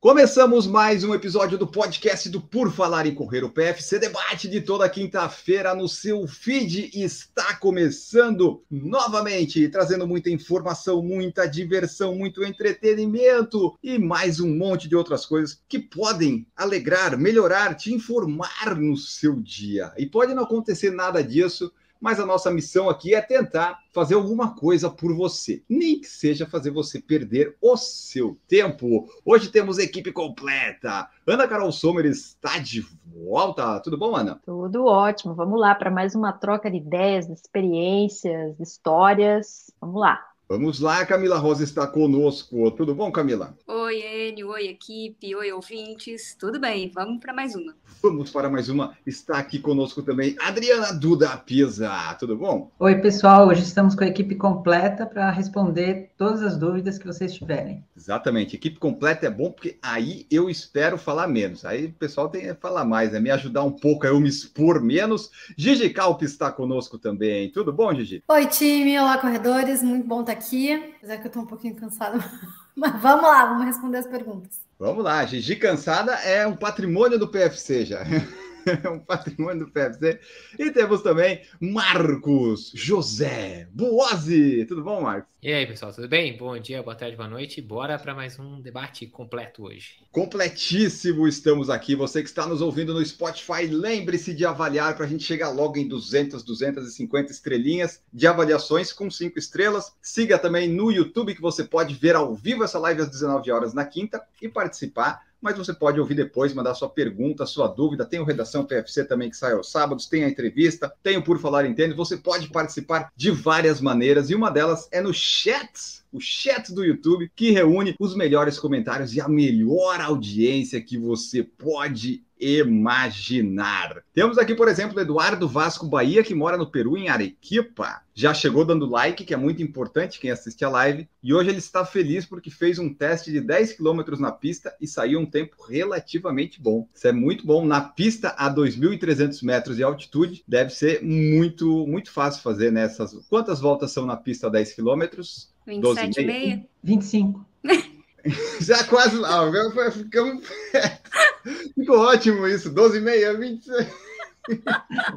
Começamos mais um episódio do podcast do Por Falar em Correr. O PFC Debate de toda quinta-feira no seu feed está começando novamente, trazendo muita informação, muita diversão, muito entretenimento e mais um monte de outras coisas que podem alegrar, melhorar, te informar no seu dia. E pode não acontecer nada disso mas a nossa missão aqui é tentar fazer alguma coisa por você, nem que seja fazer você perder o seu tempo. Hoje temos equipe completa. Ana Carol Sommer está de volta. Tudo bom, Ana? Tudo ótimo. Vamos lá para mais uma troca de ideias, de experiências, de histórias. Vamos lá. Vamos lá, Camila Rosa está conosco. Tudo bom, Camila? Oi, Enio. Oi, equipe. Oi, ouvintes. Tudo bem? Vamos para mais uma. Vamos para mais uma. Está aqui conosco também Adriana Duda Pisa. Tudo bom? Oi, pessoal. Hoje estamos com a equipe completa para responder todas as dúvidas que vocês tiverem. Exatamente. Equipe completa é bom porque aí eu espero falar menos. Aí o pessoal tem que falar mais, né? Me ajudar um pouco a eu me expor menos. Gigi Calp está conosco também. Tudo bom, Gigi? Oi, time. Olá, corredores. Muito bom estar aqui. Apesar que eu estou um pouquinho cansada. Mas vamos lá, vamos responder as perguntas. Vamos lá. Gigi cansada é um patrimônio do PFC já. É um patrimônio do PFC. E temos também Marcos José Buozzi. Tudo bom, Marcos? E aí, pessoal, tudo bem? Bom dia, boa tarde, boa noite. Bora para mais um debate completo hoje. Completíssimo estamos aqui. Você que está nos ouvindo no Spotify, lembre-se de avaliar para a gente chegar logo em 200, 250 estrelinhas de avaliações com cinco estrelas. Siga também no YouTube que você pode ver ao vivo essa live às 19 horas na quinta e participar mas você pode ouvir depois, mandar sua pergunta, sua dúvida. Tem o Redação PFC também que sai aos sábados, tem a entrevista, tem o Por Falar em Tênis. Você pode participar de várias maneiras e uma delas é no chat o chat do YouTube, que reúne os melhores comentários e a melhor audiência que você pode imaginar. Temos aqui, por exemplo, Eduardo Vasco Bahia, que mora no Peru, em Arequipa. Já chegou dando like, que é muito importante quem assiste a live. E hoje ele está feliz porque fez um teste de 10 km na pista e saiu um tempo relativamente bom. Isso é muito bom. Na pista a 2.300 metros de altitude, deve ser muito, muito fácil fazer nessas. Quantas voltas são na pista a 10 km? 27,5? 25. Já quase lá, ficamos. Ficou ótimo isso, 12 e meia, 26.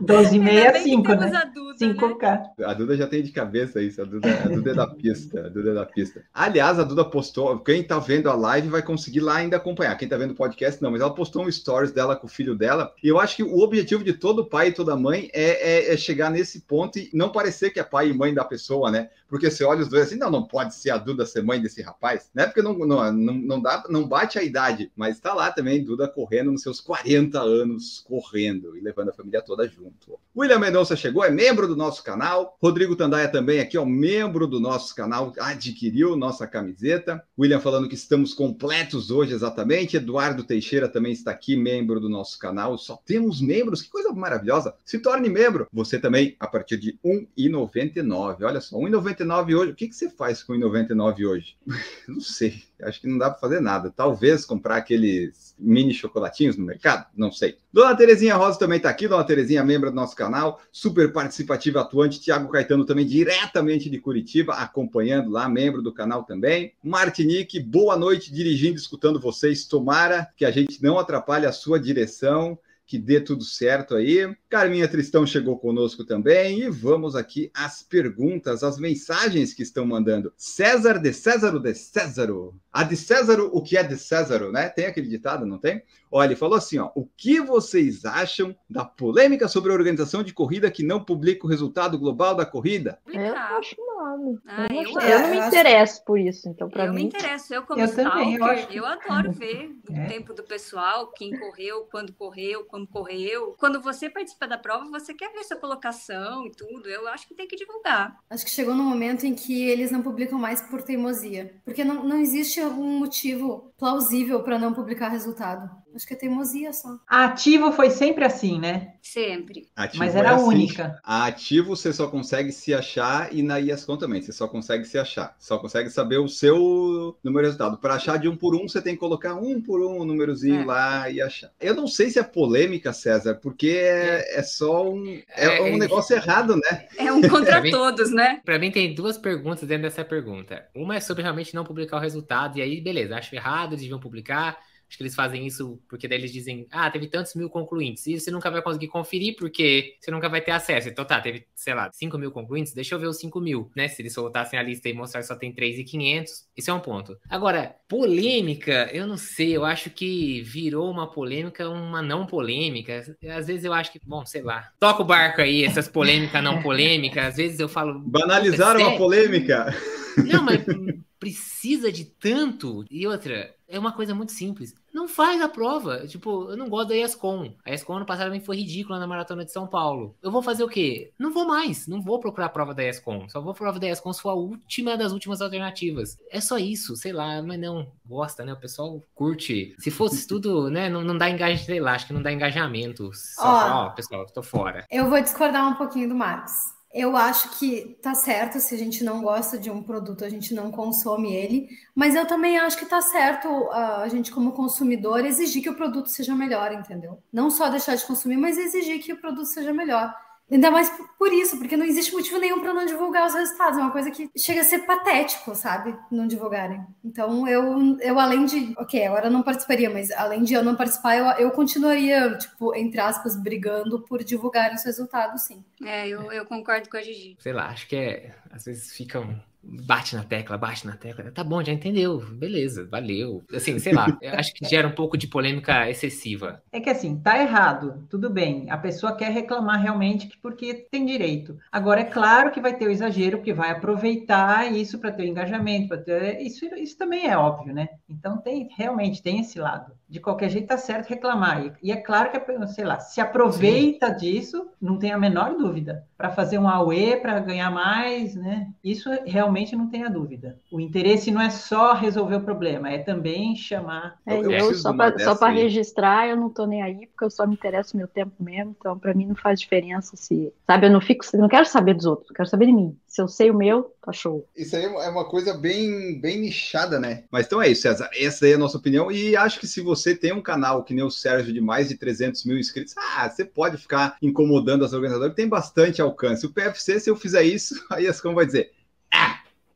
12 e meia, 5, né? A 5K. Né? A Duda já tem de cabeça isso, a Duda, a Duda é da pista, a Duda é da pista. Aliás, a Duda postou, quem tá vendo a live vai conseguir lá ainda acompanhar, quem tá vendo o podcast não, mas ela postou um stories dela com o filho dela, e eu acho que o objetivo de todo pai e toda mãe é, é, é chegar nesse ponto e não parecer que é pai e mãe da pessoa, né? Porque você olha os dois assim, não, não pode ser a Duda ser mãe desse rapaz, né? Porque não, não, não, não dá, não bate a idade, mas tá lá também, Duda correndo nos seus 40 anos, correndo e levando a família toda junto. William Mendonça chegou, é membro do nosso canal. Rodrigo Tandaia também aqui, ó, membro do nosso canal, adquiriu nossa camiseta. William falando que estamos completos hoje exatamente. Eduardo Teixeira também está aqui, membro do nosso canal. Só temos membros, que coisa maravilhosa. Se torne membro. Você também a partir de R$ 1,99. Olha só, R$ 1,99 hoje. O que, que você faz com R$ 1,99 hoje? não sei. Acho que não dá para fazer nada. Talvez comprar aqueles mini chocolatinhos no mercado, não sei. Dona Terezinha Rosa também está aqui, Dona Terezinha, membro do nosso canal, super participativa, atuante. Tiago Caetano também, diretamente de Curitiba, acompanhando lá, membro do canal também. Martinique, boa noite, dirigindo, escutando vocês. Tomara que a gente não atrapalhe a sua direção que dê tudo certo aí. Carminha Tristão chegou conosco também e vamos aqui às perguntas, às mensagens que estão mandando. César de Césaro de Césaro. A de Césaro, o que é de Césaro, né? Tem aquele ditado, não tem? Olha, ele falou assim, ó, o que vocês acham da polêmica sobre a organização de corrida que não publica o resultado global da corrida? Eu não acho nada. Ah, eu, eu eu não me interesso por isso, então para eu mim. me interesso, eu como Eu stalker, também, eu acho eu adoro ver o É. tempo do pessoal, quem correu, quando correu, como correu. Quando você participa da prova, você quer ver sua colocação e tudo. Eu acho que tem que divulgar. Acho que chegou no momento em que eles não publicam mais por teimosia. Porque não, não existe algum motivo plausível para não publicar resultado. Acho que é teimosia só. A ativo foi sempre assim, né? Sempre. Ativo Mas é era a assim. única. A ativo você só consegue se achar e na IASCOM também. Você só consegue se achar. Só consegue saber o seu número de resultado. Para achar de um por um, você tem que colocar um por um, um númerozinho É. lá e achar. Eu não sei se é polêmica, César, porque é, é só um, é, É, um é- negócio errado, né? É um contra todos, né? Pra mim tem duas perguntas dentro dessa pergunta. Uma é sobre realmente não publicar o resultado, e aí, beleza, acho errado, eles deviam publicar. Acho que eles fazem isso porque daí eles dizem, ah, teve tantos mil concluintes. E você nunca vai conseguir conferir porque você nunca vai ter acesso. Então tá, teve, sei lá, 5 mil concluintes, deixa eu ver os 5 mil, né? Se eles soltassem a lista e mostrar que só tem 3,500, isso é um ponto. Agora, polêmica, eu não sei, eu acho que virou uma polêmica, uma não polêmica. Às vezes eu acho que, bom, sei lá, toca o barco aí, essas polêmicas não polêmicas. Às vezes eu falo, Banalizaram a polêmica. não, mas precisa de tanto. E outra, é uma coisa muito simples. Não faz a prova. Tipo, eu não gosto da ESCOM. A ESCOM ano passado também foi ridícula na maratona de São Paulo. Eu vou fazer o quê? Não vou mais. Não vou procurar a prova da ESCOM. Só vou a prova da ESCOM se for a última das últimas alternativas. É só isso, sei lá, mas não. Gosta, né? O pessoal curte. Se fosse tudo, né? Não, não dá engajamento, sei lá, acho que não dá engajamento. Só, Ó. fala, ó, pessoal, tô fora. Eu vou discordar um pouquinho do Marcos. Eu acho que tá certo se a gente não gosta de um produto, a gente não consome ele, mas eu também acho que tá certo ah, a gente, como consumidor, exigir que o produto seja melhor, entendeu? Não só deixar de consumir, mas exigir que o produto seja melhor. Ainda mais por- isso, porque não existe motivo nenhum para não divulgar os resultados. É uma coisa que chega a ser patético, sabe? Não divulgarem. Então, eu, eu além de. Ok, agora eu não participaria, mas além de eu não participar, eu, eu continuaria, tipo, entre aspas, brigando por divulgarem os resultados, sim. É, eu, eu concordo com a Gigi. Sei lá, acho que é. Às vezes ficam. Bate na tecla, bate na tecla. Tá bom, já entendeu. Beleza, valeu. Assim, sei lá, eu acho que gera um pouco de polêmica excessiva. É que assim, tá errado, tudo bem. A pessoa quer reclamar realmente que porque tem direito. Agora, é claro que vai ter o exagero, que vai aproveitar isso para ter o engajamento, para ter. Isso, isso também é óbvio, né? Então tem realmente tem esse lado. De qualquer jeito tá certo reclamar. E, é claro que, sei lá, se aproveita disso, não tem a menor dúvida. Para fazer um AUE, para ganhar mais, né? Isso realmente não tem a dúvida. O interesse não é só resolver o problema, é também chamar É, Eu eu, só para registrar, eu não tô nem aí, porque eu só me interesso meu tempo mesmo, então para mim não faz diferença se, sabe, eu não fico, eu não quero saber dos outros, eu quero saber de mim. Se eu sei o meu, tá show. Isso aí é uma coisa bem, bem nichada, né? Mas então é isso, César. Essa aí é a nossa opinião. E acho que se você tem um canal que nem o Sérgio de mais de 300 mil inscritos, ah, você pode ficar incomodando as organizadoras, tem bastante alcance. O PFC, se eu fizer isso, aí a Ascom vai dizer,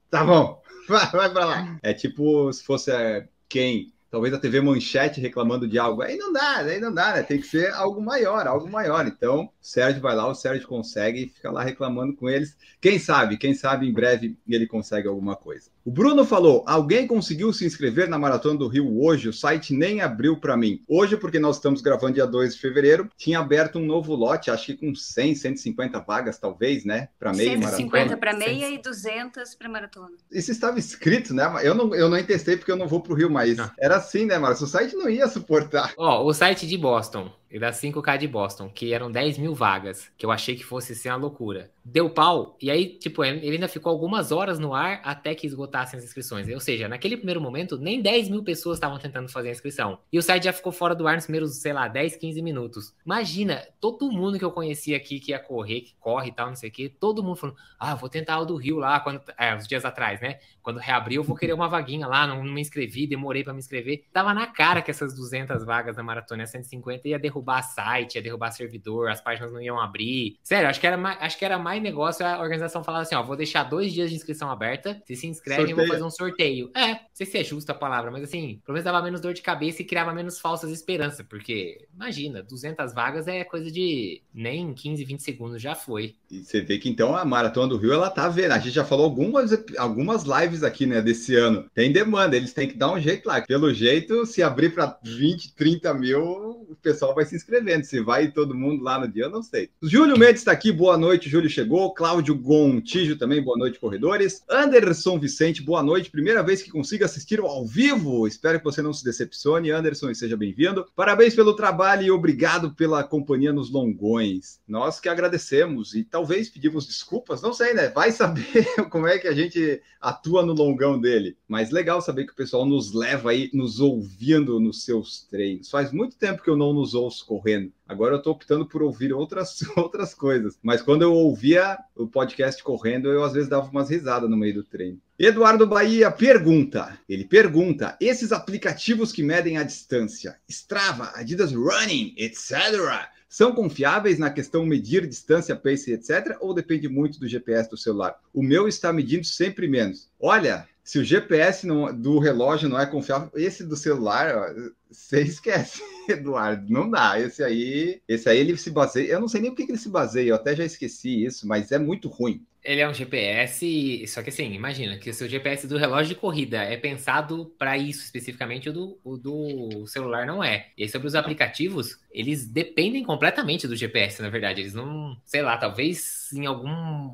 tá bom, vai, vai pra lá. É tipo se fosse é, quem? Talvez a TV Manchete reclamando de algo. Aí não dá, aí não dá, né? Tem que ser algo maior, algo maior. Então, o Sérgio vai lá, o Sérgio consegue e fica lá reclamando com eles. Quem sabe, quem sabe em breve ele consegue alguma coisa. O Bruno falou: alguém conseguiu se inscrever na Maratona do Rio hoje? O site nem abriu para mim. Hoje, porque nós estamos gravando dia 2 de fevereiro, tinha aberto um novo lote, acho que com 100, 150 vagas, talvez, né? Para meia 150 maratona. para meia e 200 para maratona. Isso estava escrito, né? Eu não, eu não testei porque eu não vou para o Rio, mas Ah. era assim, né, Márcio? O site não ia suportar. Ó, o site de Boston, e da 5K de Boston, que eram 10 mil vagas, que eu achei que fosse ser uma loucura. Deu pau, e aí, tipo, ele ainda ficou algumas horas no ar até que esgotassem as inscrições. Ou seja, naquele primeiro momento, nem 10 mil pessoas estavam tentando fazer a inscrição. E o site já ficou fora do ar nos primeiros, sei lá, 10, 15 minutos. Imagina, todo mundo que eu conhecia aqui que ia correr, que corre e tal, não sei o quê, todo mundo falando, ah, vou tentar o do Rio lá, quando, é, uns dias atrás, né? Quando reabriu, eu vou querer uma vaguinha lá, não, não me inscrevi, demorei pra me inscrever. Tava na cara que essas 200 vagas da maratona e 150 ia derrubar site, ia derrubar servidor, as páginas não iam abrir. Sério, acho que era mais, acho que era mais negócio a organização falar assim, ó, vou deixar dois dias de inscrição aberta, se se inscrevem, vou fazer um sorteio. É, sei se é justa a palavra, mas assim, pelo menos dava menos dor de cabeça e criava menos falsas esperanças, porque imagina, 200 vagas é coisa de nem 15, 20 segundos já foi. E você vê que então a Maratona do Rio, ela tá vendo. A gente já falou algumas, algumas lives aqui, né, desse ano. Tem demanda, eles têm que dar um jeito lá. Pelo jeito, se abrir para 20, 30 mil, o pessoal vai se inscrevendo. Se vai todo mundo lá no dia, eu não sei. Júlio Mendes está aqui, boa noite. Júlio chegou. Cláudio Gontijo também, boa noite, corredores. Anderson Vicente, boa noite. Primeira vez que consigo assistir ao vivo. Espero que você não se decepcione, Anderson, seja bem-vindo. Parabéns pelo trabalho e obrigado pela companhia nos longões. Nós que agradecemos e talvez pedimos desculpas, não sei, né? Vai saber como é que a gente atua no longão dele. Mas legal saber que o pessoal nos leva aí, nos ouvindo nos seus treinos. Faz muito tempo que eu não nos ouço correndo. Agora eu estou optando por ouvir outras, outras coisas. Mas quando eu ouvia o podcast correndo, eu às vezes dava umas risadas no meio do treino. Eduardo Bahia pergunta: ele pergunta, esses aplicativos que medem a distância, Strava, Adidas Running, etc., são confiáveis na questão medir distância, pace, etc., ou depende muito do GPS do celular? O meu está medindo sempre menos. Olha, se o GPS não, do relógio não é confiável, esse do celular, você esquece, Eduardo. Não dá. Esse aí, esse aí ele se baseia. Eu não sei nem por que ele se baseia, eu até já esqueci isso, mas é muito ruim. Ele é um GPS, só que assim, imagina que o seu GPS do relógio de corrida é pensado para isso especificamente, o do, o do celular não é. E aí, sobre os aplicativos, eles dependem completamente do GPS, na verdade. Eles não, sei lá, talvez em algum,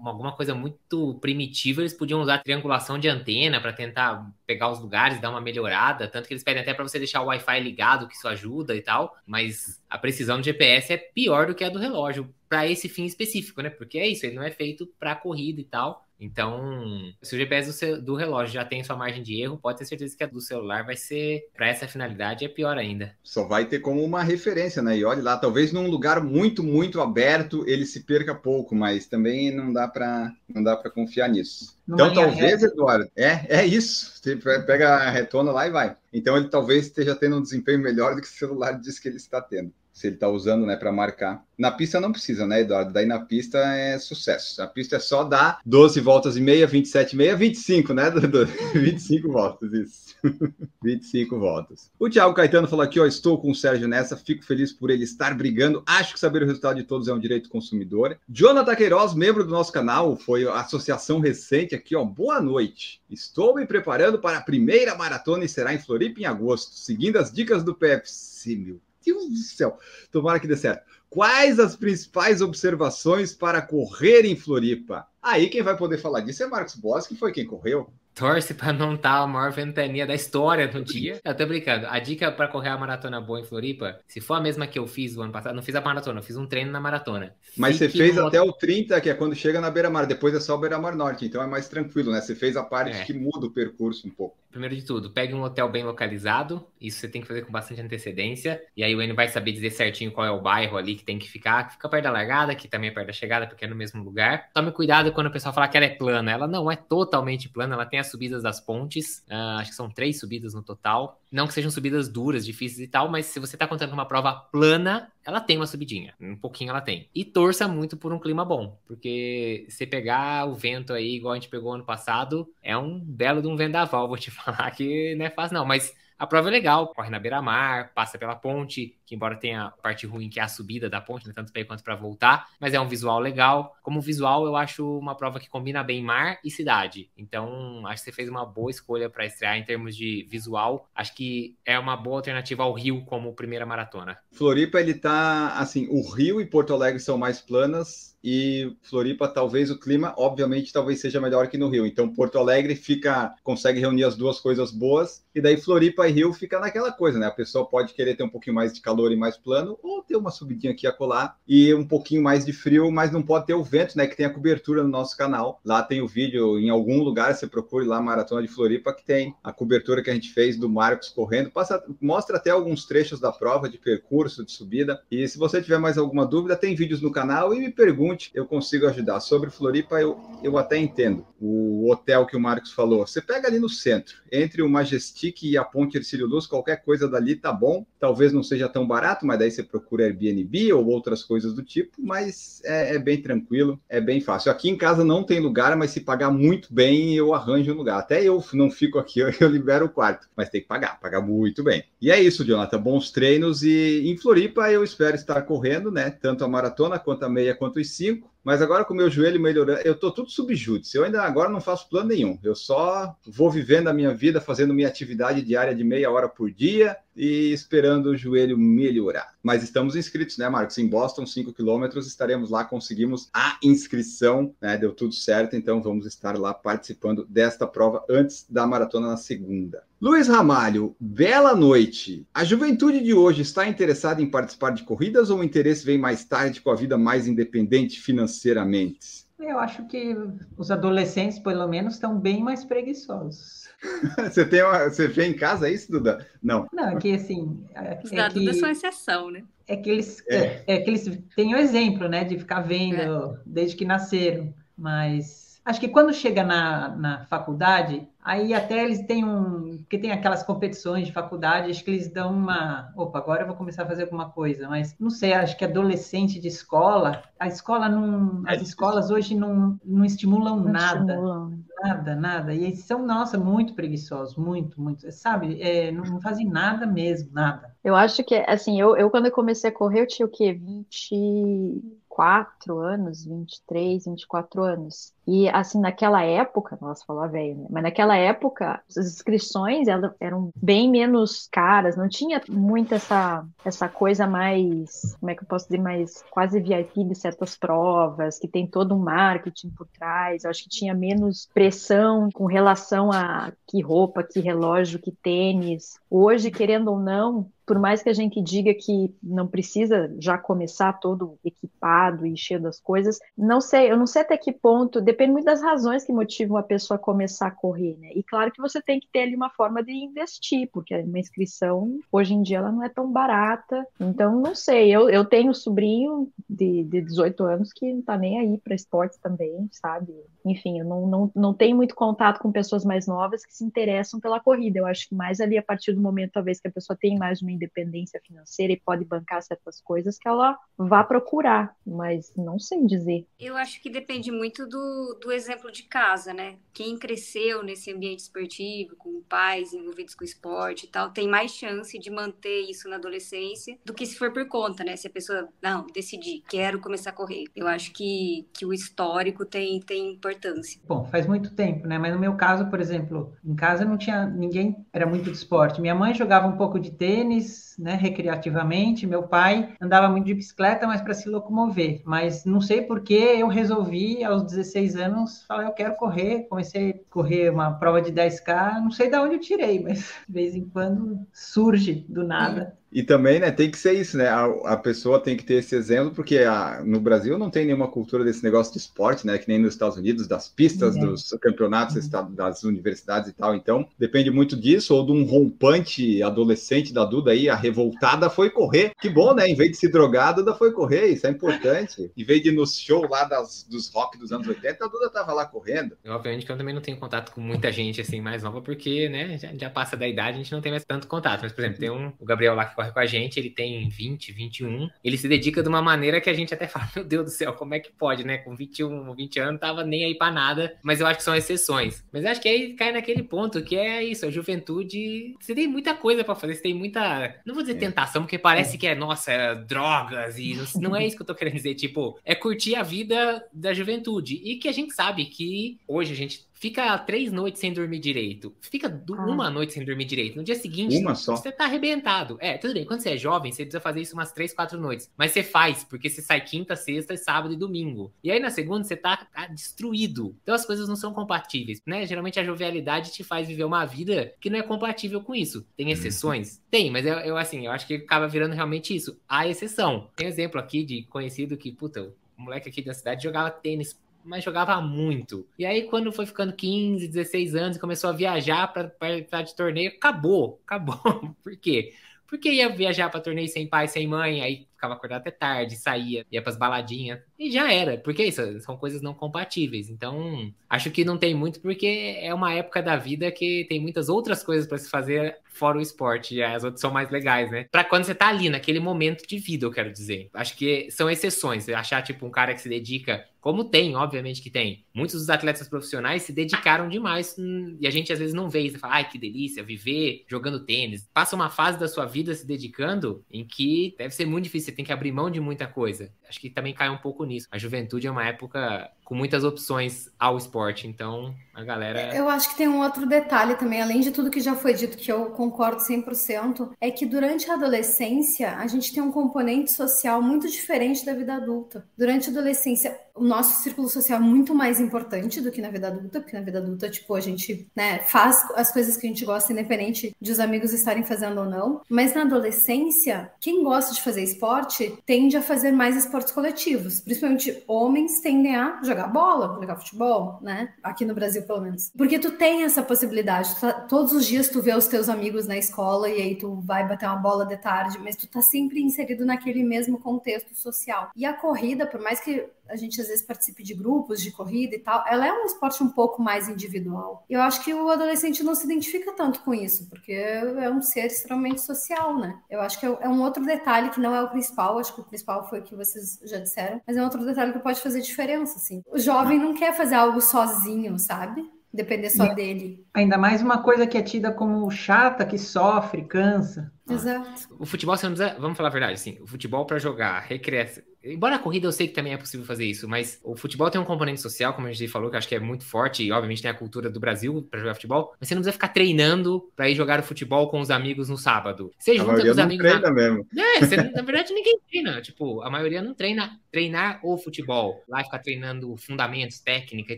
alguma coisa muito primitiva eles podiam usar triangulação de antena para tentar pegar os lugares, dar uma melhorada. Tanto que eles pedem até para você deixar o Wi-Fi ligado, que isso ajuda e tal. Mas a precisão do GPS é pior do que a do relógio para esse fim específico, né? Porque é isso, ele não é feito para corrida e tal. Então, se o GPS do, seu, do, relógio já tem sua margem de erro, pode ter certeza que a do celular vai ser, para essa finalidade, é pior ainda. Só vai ter como uma referência, né? E olhe lá, talvez num lugar muito, muito aberto ele se perca pouco, mas também não dá para não dá para confiar nisso. Numa então, talvez, reta. Eduardo, é, é isso. Você pega a retona lá e vai. Então, ele talvez esteja tendo um desempenho melhor do que o celular diz que ele está tendo se ele está usando, né, para marcar. Na pista não precisa, né, Eduardo? Daí na pista é sucesso. A pista é só dar 12 voltas e meia, 27 e meia, 25, né, 25 voltas, isso. 25 voltas. O Thiago Caetano falou aqui, ó, estou com o Sérgio nessa, fico feliz por ele estar brigando. Acho que saber o resultado de todos é um direito consumidor. Jonathan Queiroz, membro do nosso canal, foi a associação recente aqui, ó. Boa noite. Estou me preparando para a primeira maratona e será em Floripa em agosto, seguindo as dicas do PFC, meu Deus do céu. Tomara que dê certo. Quais as principais observações para correr em Floripa? Aí quem vai poder falar disso é Marcos Boss, que foi quem correu torce para não estar tá a maior ventania da história no dia. Eu tô brincando. A dica para correr a maratona boa em Floripa, se for a mesma que eu fiz o ano passado, não fiz a maratona, eu fiz um treino na maratona. Mas Fique você fez no... até o 30, que é quando chega na beira-mar, depois é só o beira-mar norte, então é mais tranquilo, né? Você fez a parte é. que muda o percurso um pouco. Primeiro de tudo, pegue um hotel bem localizado, isso você tem que fazer com bastante antecedência, e aí o Enio vai saber dizer certinho qual é o bairro ali que tem que ficar, que fica perto da largada, que também é perto da chegada, porque é no mesmo lugar. Tome cuidado quando o pessoal falar que ela é plana, ela não é totalmente plana, ela tem as subidas das pontes, uh, acho que são três subidas no total. Não que sejam subidas duras, difíceis e tal, mas se você tá contando com uma prova plana, ela tem uma subidinha. Um pouquinho ela tem. E torça muito por um clima bom, porque se pegar o vento aí, igual a gente pegou ano passado, é um belo de um vendaval, vou te falar que não é fácil não, mas a prova é legal, corre na beira-mar, passa pela ponte, que embora tenha a parte ruim que é a subida da ponte, né, tanto para ir quanto para voltar, mas é um visual legal. Como visual, eu acho uma prova que combina bem mar e cidade. Então, acho que você fez uma boa escolha para estrear em termos de visual. Acho que é uma boa alternativa ao Rio como primeira maratona. Floripa, ele tá assim, o Rio e Porto Alegre são mais planas, e Floripa talvez o clima, obviamente, talvez seja melhor que no Rio. Então Porto Alegre fica, consegue reunir as duas coisas boas, e daí Floripa e Rio fica naquela coisa, né? A pessoa pode querer ter um pouquinho mais de calor e mais plano, ou ter uma subidinha aqui a colar e um pouquinho mais de frio, mas não pode ter o vento, né? Que tem a cobertura no nosso canal. Lá tem o vídeo em algum lugar, você procure lá Maratona de Floripa, que tem a cobertura que a gente fez do Marcos correndo, passa, mostra até alguns trechos da prova de percurso, de subida. E se você tiver mais alguma dúvida, tem vídeos no canal e me pergunte eu consigo ajudar. Sobre Floripa, eu, eu até entendo. O hotel que o Marcos falou, você pega ali no centro, entre o Majestic e a Ponte Ercílio Luz, qualquer coisa dali tá bom. Talvez não seja tão barato, mas daí você procura Airbnb ou outras coisas do tipo, mas é, é bem tranquilo, é bem fácil. Aqui em casa não tem lugar, mas se pagar muito bem, eu arranjo um lugar. Até eu não fico aqui, eu, eu libero o quarto, mas tem que pagar, pagar muito bem. E é isso, Jonathan, bons treinos e em Floripa eu espero estar correndo, né? Tanto a maratona quanto a meia quanto os 5. 5 mas agora com o meu joelho melhorando, eu tô tudo subjúdice. Eu ainda agora não faço plano nenhum. Eu só vou vivendo a minha vida, fazendo minha atividade diária de meia hora por dia, e esperando o joelho melhorar. Mas estamos inscritos, né, Marcos? Em Boston, 5 quilômetros, estaremos lá, conseguimos a inscrição, né? Deu tudo certo, então vamos estar lá participando desta prova antes da maratona na segunda. Luiz Ramalho, bela noite. A juventude de hoje está interessada em participar de corridas ou o interesse vem mais tarde com a vida mais independente financeiramente? Eu acho que os adolescentes, pelo menos, estão bem mais preguiçosos. você, tem uma, você vê em casa isso, Duda? Não. Não, é que assim. É, Os é da Duda que, são exceção, né? é que eles É. é. é que eles têm o exemplo, né, de ficar vendo É. desde que nasceram. Mas acho que quando chega na, na faculdade, aí até eles têm um. Porque tem aquelas competições de faculdade, acho que eles dão uma. Opa, agora eu vou começar a fazer alguma coisa. Mas não sei, acho que adolescente de escola, a escola não. É As escolas hoje não, não estimulam Não nada. estimulam? Nada, nada. E eles são, nossa, muito preguiçosos, muito, muito. Sabe, é, não, não fazem nada mesmo, nada. Eu acho que, assim, eu, eu quando eu comecei a correr, eu tinha o quê? 24 anos, 23, 24 anos. E, assim, naquela época, nossa, falou velho, né? Mas naquela época, as inscrições elas eram bem menos caras, não tinha muito essa, essa coisa mais, como é que eu posso dizer, mais quase VIP de certas provas, que tem todo um marketing por trás. Eu acho que tinha menos pressão com relação a que roupa, que relógio, que tênis. Hoje, querendo ou não, por mais que a gente diga que não precisa já começar todo equipado e cheio das coisas, não sei, eu não sei até que ponto, depende muito das razões que motivam a pessoa a começar a correr, né? E claro que você tem que ter ali uma forma de investir, porque uma inscrição, hoje em dia, ela não é tão barata. Então, não sei, eu, eu tenho um sobrinho de, de 18 anos que não tá nem aí para esportes também, sabe? Enfim, eu não, não, não tenho muito contato com pessoas mais novas que se interessam pela corrida. Eu acho que mais ali a partir do momento, talvez, que a pessoa tem mais uma independência financeira e pode bancar certas coisas, que ela vá procurar, mas não sei dizer. Eu acho que depende muito do, do exemplo de casa, né? Quem cresceu nesse ambiente esportivo, com pais envolvidos com esporte e tal, tem mais chance de manter isso na adolescência do que se for por conta, né? Se a pessoa, não, decidi, quero começar a correr. Eu acho que, que o histórico tem, tem importância. Bom, faz muito tempo, né? Mas no meu caso, por exemplo, em casa não tinha ninguém, era muito de esporte. Minha mãe jogava um pouco de tênis, né, recreativamente. Meu pai andava muito de bicicleta, mas para se locomover. Mas não sei por que eu resolvi, aos 16 anos, falar, eu quero correr. Comecei a correr uma prova de 10K, não sei de onde eu tirei, mas de vez em quando surge do nada. E também, né, tem que ser isso, né? A, a pessoa tem que ter esse exemplo, porque a- no Brasil não tem nenhuma cultura desse negócio de esporte, né? Que nem nos Estados Unidos, das pistas, É. dos campeonatos esta- das universidades e tal. Então, depende muito disso, ou de um rompante adolescente da Duda aí, a revoltada foi correr. Que bom, né? Em vez de se drogar, a Duda foi correr, isso é importante. Em vez de ir no show lá das, dos rock dos anos 80, a Duda tava lá correndo. Obviamente que eu também não tenho contato com muita gente assim mais nova, porque, né, já, já passa da idade, a gente não tem mais tanto contato. Mas, por exemplo, tem um, o Gabriel lá que corre com a gente, ele tem 20, 21. Ele se dedica de uma maneira que a gente até fala, meu Deus do céu, como é que pode, né? Com 21, 20 anos, tava nem aí pra nada. Mas eu acho que são exceções. Mas acho que aí cai naquele ponto que é isso, a juventude. Você tem muita coisa pra fazer, você tem muita. Não vou dizer tentação, porque parece que é, nossa, é drogas e não, não é isso que eu tô querendo dizer. Tipo, é curtir a vida da juventude. E que a gente sabe que hoje a gente fica três noites sem dormir direito. Fica Ah. uma noite sem dormir direito. No dia seguinte, Uma só. você tá arrebentado. É, tudo bem. Quando você é jovem, você precisa fazer isso umas três, quatro noites. Mas você faz, porque você sai quinta, sexta, sábado e domingo. E aí na segunda você tá, tá destruído. Então as coisas não são compatíveis, né? Geralmente a jovialidade te faz viver uma vida que não é compatível com isso. Tem exceções? Tem, mas eu, eu, assim, eu acho que acaba virando realmente isso. A exceção. Tem um exemplo aqui de conhecido que, puta, o moleque aqui da cidade jogava tênis mas jogava muito. E aí, quando foi ficando 15, 16 anos começou a viajar para de torneio, acabou. Acabou. Por quê? Porque ia viajar para torneio sem pai, sem mãe, aí ficava acordado até tarde, saía, ia pras baladinhas, e já era. Porque isso são coisas não compatíveis. Então, acho que não tem muito, porque é uma época da vida que tem muitas outras coisas para se fazer fora o esporte, e as outras são mais legais, né? Pra quando você tá ali, naquele momento de vida, eu quero dizer. Acho que são exceções. Achar, tipo, um cara que se dedica, como tem, obviamente que tem. Muitos dos atletas profissionais se dedicaram demais, hum, e a gente às vezes não vê isso. Fala, ai, que delícia, viver jogando tênis. Passa uma fase da sua vida se dedicando em que deve ser muito difícil. Tem que abrir mão de muita coisa. Acho que também cai um pouco nisso. A juventude é uma época com muitas opções ao esporte, então a galera. Eu acho que tem um outro detalhe também, além de tudo que já foi dito, que eu concordo 100%, é que durante a adolescência a gente tem um componente social muito diferente da vida adulta. Durante a adolescência, o nosso círculo social é muito mais importante do que na vida adulta, porque na vida adulta, tipo, a gente né, faz as coisas que a gente gosta, independente de os amigos estarem fazendo ou não. Mas na adolescência, quem gosta de fazer esporte tende a fazer mais esportes coletivos. Principalmente homens tendem a jogar bola, jogar futebol, né? Aqui no Brasil, pelo menos. Porque tu tem essa possibilidade. Tá, todos os dias tu vê os teus amigos na escola e aí tu vai bater uma bola de tarde, mas tu tá sempre inserido naquele mesmo contexto social. E a corrida, por mais que a gente às vezes participe de grupos de corrida e tal, ela é um esporte um pouco mais individual. Eu acho que o adolescente não se identifica tanto com isso, porque é um ser extremamente social, né? Eu acho que é um outro detalhe que não é o principal, acho que o principal foi o que vocês já disseram, mas é um outro detalhe que pode fazer diferença, assim. O jovem não quer fazer algo sozinho, sabe? Depender só e dele. Ainda mais uma coisa que é tida como chata, que sofre, cansa. Exato. O futebol, você não precisa. Vamos falar a verdade, assim. O futebol para jogar, recreação. Embora a corrida eu sei que também é possível fazer isso, mas o futebol tem um componente social, como a gente falou, que eu acho que é muito forte, e obviamente tem a cultura do Brasil para jogar futebol, mas você não precisa ficar treinando para ir jogar o futebol com os amigos no sábado. Você junta com os amigos. Treina na... mesmo. É, você, na verdade ninguém treina. Tipo, a maioria não treina treinar o futebol. Lá ficar treinando fundamentos, técnica e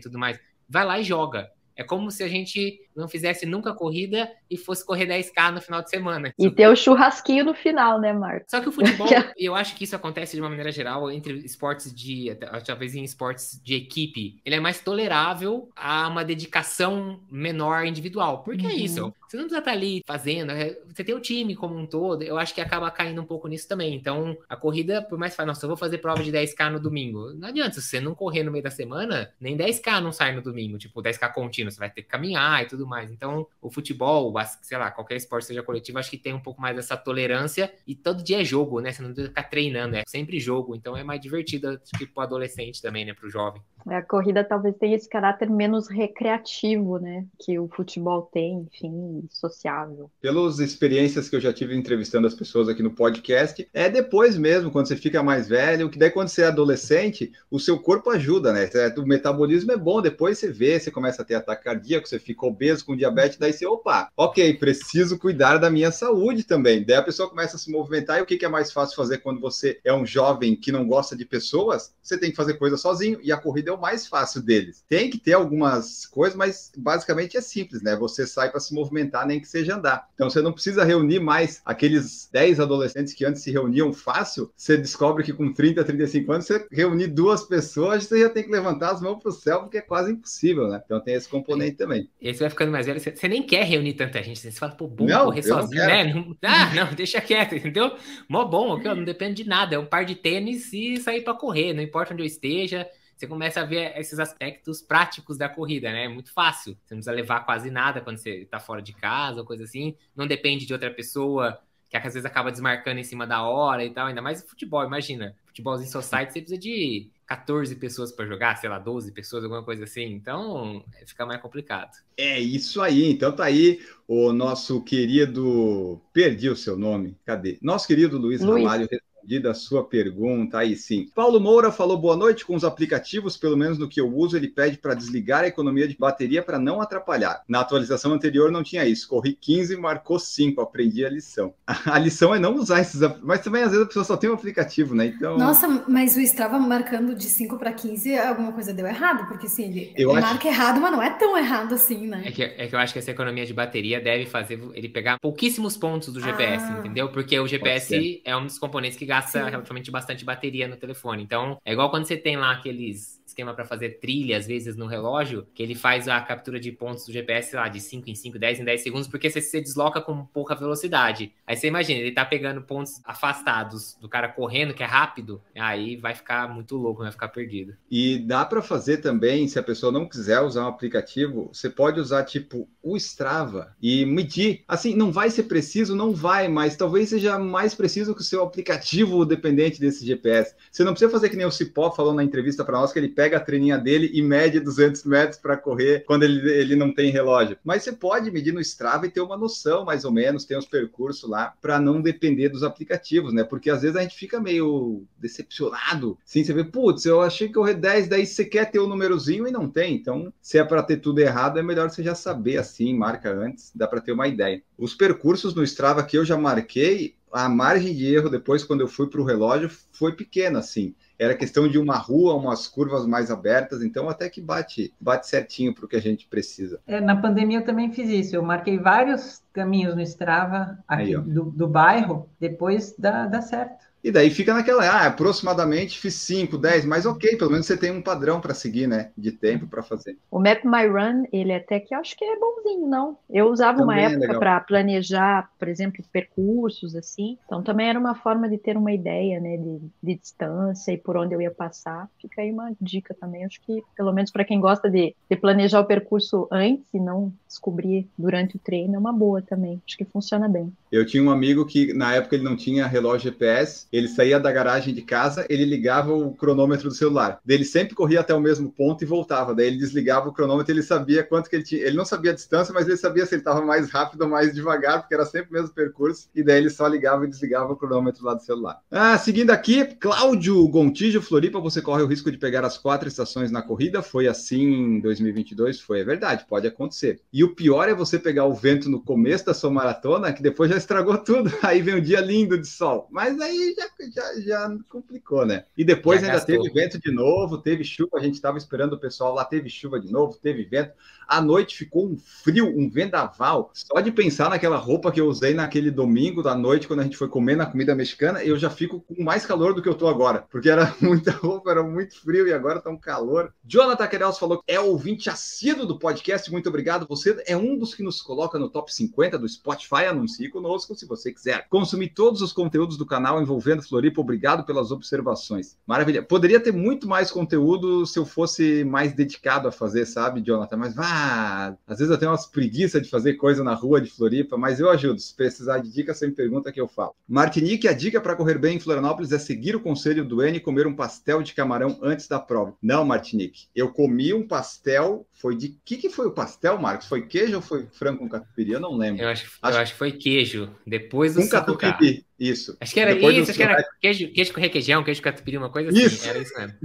tudo mais. Vai lá e joga. É como se a gente não fizesse nunca corrida e fosse correr 10K no final de semana. E ter o churrasquinho no final, né, Marcos? Só que o futebol, eu acho que isso acontece de uma maneira geral entre esportes de, talvez em esportes de equipe, ele é mais tolerável a uma dedicação menor individual. Porque uhum. é isso, você não precisa estar ali fazendo, é, você tem o time como um todo, eu acho que acaba caindo um pouco nisso também. Então, a corrida, por mais que fale, nossa, eu vou fazer prova de 10K no domingo, não adianta, se você não correr no meio da semana, nem 10K não sai no domingo, tipo, 10K contínuo, você vai ter que caminhar e tudo mais. Então, o futebol, sei lá, qualquer esporte seja coletivo, acho que tem um pouco mais dessa tolerância e todo dia é jogo, né? Você não precisa ficar treinando, é sempre jogo. Então é mais divertido, tipo, pro adolescente também, né? Pro jovem. A corrida talvez tenha esse caráter menos recreativo, né? Que o futebol tem, enfim, sociável. Pelas experiências que eu já tive entrevistando as pessoas aqui no podcast, é depois mesmo, quando você fica mais velho, que daí quando você é adolescente, o seu corpo ajuda, né? O metabolismo é bom, depois você vê, você começa a ter ataque cardíaco, você fica obeso com diabetes, daí você, opa, ok, preciso cuidar da minha saúde também. Daí a pessoa começa a se movimentar, e o que é mais fácil fazer quando você é um jovem que não gosta de pessoas? Você tem que fazer coisa sozinho, e a corrida é o mais fácil deles. Tem que ter algumas coisas, mas basicamente é simples, né? Você sai para se movimentar, nem que seja andar. Então você não precisa reunir mais aqueles 10 adolescentes que antes se reuniam fácil. Você descobre que com 30, 35 anos, você reunir duas pessoas, você já tem que levantar as mãos para o céu, porque é quase impossível, né? Então tem esse componente também. E você vai ficando mais velho, você nem quer reunir tanta gente. Você fala, pô, bom não, correr sozinho, né? Não, ah, não, deixa quieto, entendeu? Mó bom, não depende de nada. É um par de tênis e sair para correr, não importa onde eu esteja você começa a ver esses aspectos práticos da corrida, né? É muito fácil. Você não precisa levar quase nada quando você está fora de casa ou coisa assim. Não depende de outra pessoa que às vezes acaba desmarcando em cima da hora e tal. Ainda mais futebol, imagina. Futebolzinho society, você precisa de 14 pessoas para jogar, sei lá, 12 pessoas, alguma coisa assim. Então, fica mais complicado. É isso aí. Então tá aí o nosso querido. Perdi o seu nome. Cadê? Nosso querido Luiz, Luiz. Ramalho respondida a sua pergunta, aí sim. Paulo Moura falou boa noite com os aplicativos, pelo menos no que eu uso, ele pede para desligar a economia de bateria para não atrapalhar. Na atualização anterior não tinha isso. Corri 15 marcou 5, aprendi a lição. A lição é não usar esses, mas também às vezes a pessoa só tem um aplicativo, né? Então Nossa, mas o Strava marcando de 5 para 15, alguma coisa deu errado, porque assim, ele, eu ele acho... marca errado, mas não é tão errado assim, né? É que, é que eu acho que essa economia de bateria deve fazer ele pegar pouquíssimos pontos do GPS, ah. entendeu? Porque o GPS é um dos componentes que gasta Sim. relativamente bastante bateria no telefone. Então, é igual quando você tem lá aqueles esquema para fazer trilha, às vezes, no relógio, que ele faz a captura de pontos do GPS lá de 5 em 5, 10 em 10 segundos, porque você se desloca com pouca velocidade. Aí você imagina, ele tá pegando pontos afastados do cara correndo, que é rápido, aí vai ficar muito louco, vai ficar perdido. E dá para fazer também, se a pessoa não quiser usar um aplicativo, você pode usar tipo o Strava e medir. Assim, não vai ser preciso, não vai, mas talvez seja mais preciso que o seu aplicativo dependente desse GPS. Você não precisa fazer que nem o Cipó falou na entrevista para nós que ele pega a treininha dele e mede 200 metros para correr quando ele, ele não tem relógio. Mas você pode medir no Strava e ter uma noção, mais ou menos, tem os percursos lá, para não depender dos aplicativos, né? Porque às vezes a gente fica meio decepcionado, sim, você vê, putz, eu achei que eu 10, daí você quer ter o um númerozinho e não tem. Então, se é para ter tudo errado, é melhor você já saber assim, marca antes, dá para ter uma ideia. Os percursos no Strava que eu já marquei, a margem de erro depois, quando eu fui para o relógio, foi pequena, assim. Era questão de uma rua, umas curvas mais abertas, então até que bate, bate certinho para o que a gente precisa. É, na pandemia eu também fiz isso. Eu marquei vários caminhos no Strava aqui Aí, do, do, bairro, depois dá, dá certo. E daí fica naquela, ah, aproximadamente fiz 5, 10, mas ok, pelo menos você tem um padrão para seguir, né? De tempo para fazer. O Map My Run, ele até que acho que é bonzinho, não? Eu usava também uma é época é para planejar, por exemplo, percursos assim. Então também era uma forma de ter uma ideia, né, de, de distância e por onde eu ia passar. Fica aí uma dica também, acho que pelo menos para quem gosta de, de planejar o percurso antes e não descobrir durante o treino é uma boa também. Acho que funciona bem. Eu tinha um amigo que na época ele não tinha relógio GPS ele saía da garagem de casa, ele ligava o cronômetro do celular. Ele sempre corria até o mesmo ponto e voltava. Daí ele desligava o cronômetro, ele sabia quanto que ele tinha. Ele não sabia a distância, mas ele sabia se ele estava mais rápido ou mais devagar, porque era sempre o mesmo percurso. E daí ele só ligava e desligava o cronômetro lá do celular. Ah, seguindo aqui, Cláudio Gontijo, Floripa, você corre o risco de pegar as quatro estações na corrida. Foi assim em 2022? Foi, é verdade, pode acontecer. E o pior é você pegar o vento no começo da sua maratona, que depois já estragou tudo. Aí vem um dia lindo de sol. Mas aí já já, já complicou, né? E depois já ainda gastou. teve vento de novo, teve chuva, a gente estava esperando o pessoal lá, teve chuva de novo, teve vento. À noite ficou um frio, um vendaval. Só de pensar naquela roupa que eu usei naquele domingo da noite, quando a gente foi comer na comida mexicana, eu já fico com mais calor do que eu tô agora, porque era muita roupa, era muito frio e agora tá um calor. Jonathan Querels falou que é ouvinte assíduo do podcast, muito obrigado. Você é um dos que nos coloca no top 50 do Spotify. Anuncie conosco se você quiser consumir todos os conteúdos do canal envolvendo Floripa. Obrigado pelas observações. Maravilha. Poderia ter muito mais conteúdo se eu fosse mais dedicado a fazer, sabe, Jonathan? Mas vá às vezes eu tenho umas preguiças de fazer coisa na rua de Floripa, mas eu ajudo. Se precisar de dica, você me pergunta que eu falo. Martinique, a dica para correr bem em Florianópolis é seguir o conselho do N e comer um pastel de camarão antes da prova. Não, Martinique, eu comi um pastel, foi de... que que foi o pastel, Marcos? Foi queijo ou foi frango com catupiry? Eu não lembro. Eu acho, acho... Eu acho que foi queijo, depois do Com catupiry, isso. Acho que era Depois isso, acho que era queijo, queijo com requeijão, queijo com catupiry, uma coisa assim. Isso. Era isso mesmo.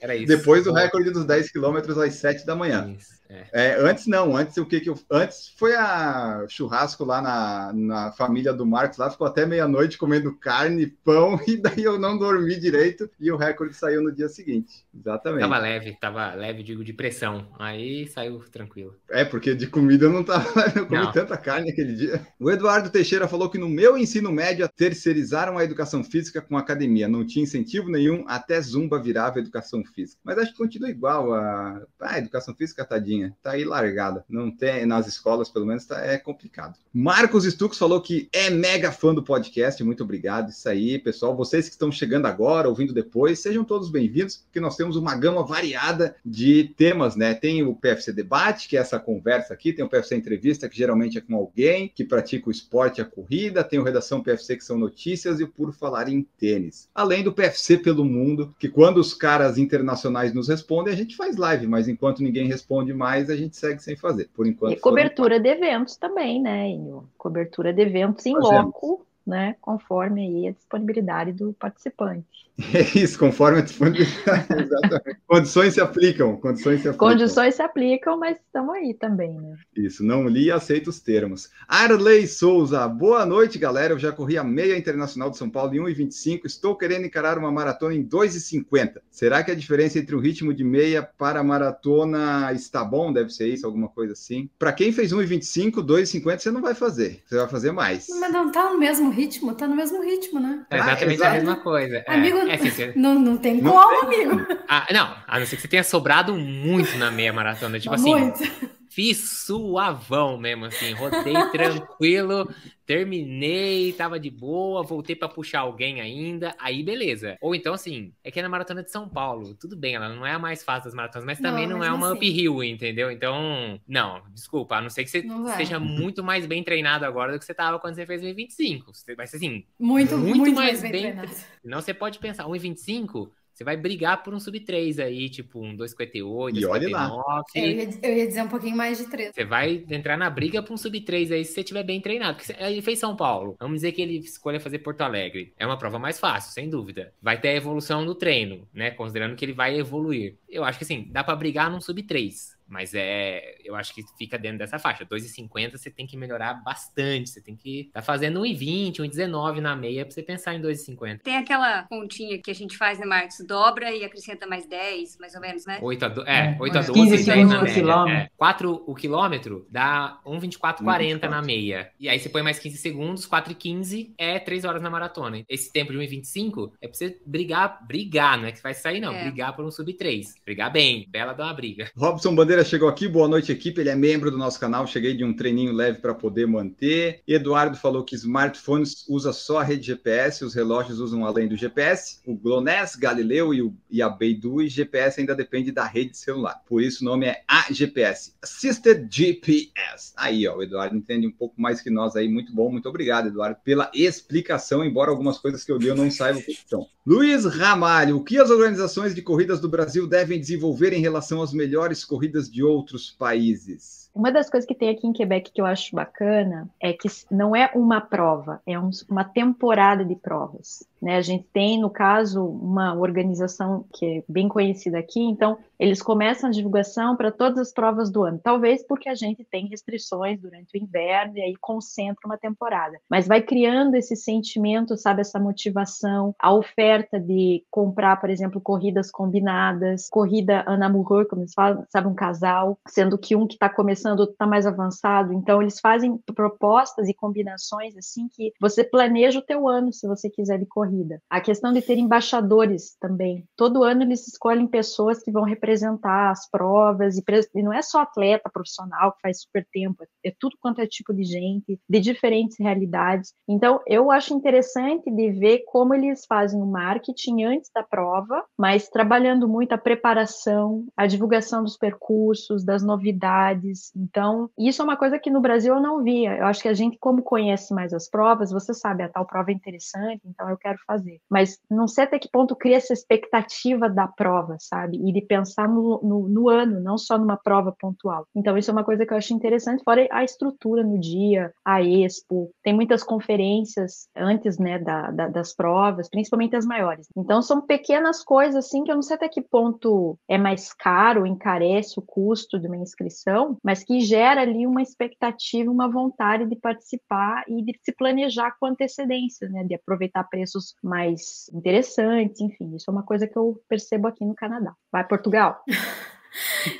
Era isso. Depois do recorde dos 10 quilômetros às 7 da manhã. Isso. É. É, antes não, antes o que que eu. Antes foi a churrasco lá na, na família do Marcos, lá ficou até meia-noite comendo carne, pão, e daí eu não dormi direito e o recorde saiu no dia seguinte. Exatamente. Tava leve, tava leve, digo, de pressão. Aí saiu tranquilo. É, porque de comida eu não tava. Eu comi não. tanta carne aquele dia. O Eduardo Teixeira falou que no meu ensino médio terceirizaram a educação física com a academia. Não tinha incentivo nenhum, até Zumba virava educação física. Mas acho que continua igual a. Ah, educação física, tadinha tá aí largada. Não tem, nas escolas, pelo menos, tá, é complicado. Marcos Stux falou que é mega fã do podcast, muito obrigado. Isso aí, pessoal. Vocês que estão chegando agora, ouvindo depois, sejam todos bem-vindos, porque nós temos uma gama variada de temas, né? Tem o PFC Debate, que é essa conversa aqui, tem o PFC Entrevista, que geralmente é com alguém que pratica o esporte a corrida, tem o Redação PFC, que são notícias, e o Por Falar em Tênis. Além do PFC pelo mundo, que quando os caras internacionais nos respondem, a gente faz live, mas enquanto ninguém responde mais, mais a gente segue sem fazer, por enquanto. E cobertura de eventos também, né, Inho? Cobertura de eventos em Fazemos. loco né, conforme aí a disponibilidade do participante. É isso, conforme a disponibilidade, exatamente. condições se aplicam, condições se aplicam. Condições se aplicam, mas estão aí também, né? Isso, não li e aceito os termos. Arley Souza, boa noite, galera. Eu já corri a meia internacional de São Paulo em 1,25, estou querendo encarar uma maratona em 2,50. Será que a diferença entre o ritmo de meia para maratona está bom? Deve ser isso, alguma coisa assim. Para quem fez 1,25, 2,50 você não vai fazer, você vai fazer mais. Mas não tá no mesmo ritmo, tá no mesmo ritmo, né? É exatamente ah, a mesma coisa. É, amigo, é, assim, não, não tem como, amigo. Ah, não, a não ser que você tenha sobrado muito na meia maratona. Tipo assim, muito fiz suavão mesmo, assim, rodei tranquilo, terminei, tava de boa, voltei para puxar alguém ainda, aí beleza. Ou então, assim, é que é na Maratona de São Paulo, tudo bem, ela não é a mais fácil das maratonas, mas também não, não é uma assim. uphill, entendeu? Então, não, desculpa, a não ser que você esteja muito mais bem treinado agora do que você tava quando você fez o 25. Mas assim, muito, muito, muito mais, mais bem, bem treinado. Não, você pode pensar, 1,25 você vai brigar por um sub 3 aí, tipo um 258, E olhe lá. 259. É, eu, ia, eu ia dizer um pouquinho mais de três. Você vai entrar na briga pra um sub 3 aí se você estiver bem treinado. Porque ele fez São Paulo. Vamos dizer que ele escolha fazer Porto Alegre. É uma prova mais fácil, sem dúvida. Vai ter a evolução no treino, né? Considerando que ele vai evoluir. Eu acho que assim, dá pra brigar num sub 3. Mas é, eu acho que fica dentro dessa faixa. 2,50 você tem que melhorar bastante. Você tem que tá fazendo 1,20, 1,19 na meia pra você pensar em 2,50. Tem aquela continha que a gente faz, né, Marcos? Dobra e acrescenta mais 10, mais ou menos, né? 8 a, do, é, É, 8 a uns 12 15 10 segundos na média. quilômetro. É. 4 o quilômetro dá 1,24,40 na 1,24. meia. E aí você põe mais 15 segundos, 4 e 15 é 3 horas na maratona. Esse tempo de 1,25 é pra você brigar, brigar, não é que vai sair não, É. brigar por um sub 3. Brigar bem, bela dá uma briga. Robson Bandeira chegou aqui, boa noite, equipe. Ele é membro do nosso canal. Cheguei de um treininho leve para poder manter. Eduardo falou que smartphones usa só a rede GPS, os relógios usam além do GPS. O GLONASS, Galileu e, o, e a Beidou e GPS ainda depende da rede celular. Por isso o nome é AGPS, Assisted GPS. Aí, ó, o Eduardo entende um pouco mais que nós aí. Muito bom, muito obrigado, Eduardo, pela explicação, embora algumas coisas que eu li eu não saiba o que são. Luiz Ramalho, o que as organizações de corridas do Brasil devem desenvolver em relação às melhores corridas de outros países? Uma das coisas que tem aqui em Quebec que eu acho bacana é que não é uma prova, é um- uma temporada de provas. Né? A gente tem, no caso, uma organização que é bem conhecida aqui, então eles começam a divulgação para todas as provas do ano. Talvez porque a gente tem restrições durante o inverno e aí concentra uma temporada. Mas vai criando esse sentimento, sabe, essa motivação, a oferta de comprar, por exemplo, corridas combinadas, corrida en amoureux, como eles falam, sabe, um casal, sendo que um que está começando, outro está mais avançado. Então, eles fazem propostas e combinações assim que você planeja o teu ano, se você quiser de corrida. A questão de ter embaixadores também. Todo ano eles escolhem pessoas que vão representar as provas, e, e não é só atleta profissional que faz super tempo, é tudo quanto é tipo de gente, de diferentes realidades. Então, eu acho interessante de ver como eles fazem o marketing antes da prova, mas trabalhando muito a preparação, a divulgação dos percursos, das novidades. Então, isso é uma coisa que no Brasil eu não via. Eu acho que a gente, como conhece mais as provas, você sabe, a tal prova é interessante, então eu quero fazer. Mas não sei até que ponto cria essa expectativa da prova, sabe? E de pensar no, no, no ano, não só numa prova pontual. Então, isso é uma coisa que eu acho interessante, fora a estrutura no dia, a expo, tem muitas conferências antes, né, da, da- das provas, principalmente as maiores. Então, são pequenas coisas, assim, que eu não sei até que ponto é mais caro, encarece o custo de uma inscrição, mas que gera ali uma expectativa, uma vontade de participar e de se planejar com antecedência, né, de aproveitar preços mais interessantes, enfim, isso é uma coisa que eu percebo aqui no Canadá. Vai, Portugal?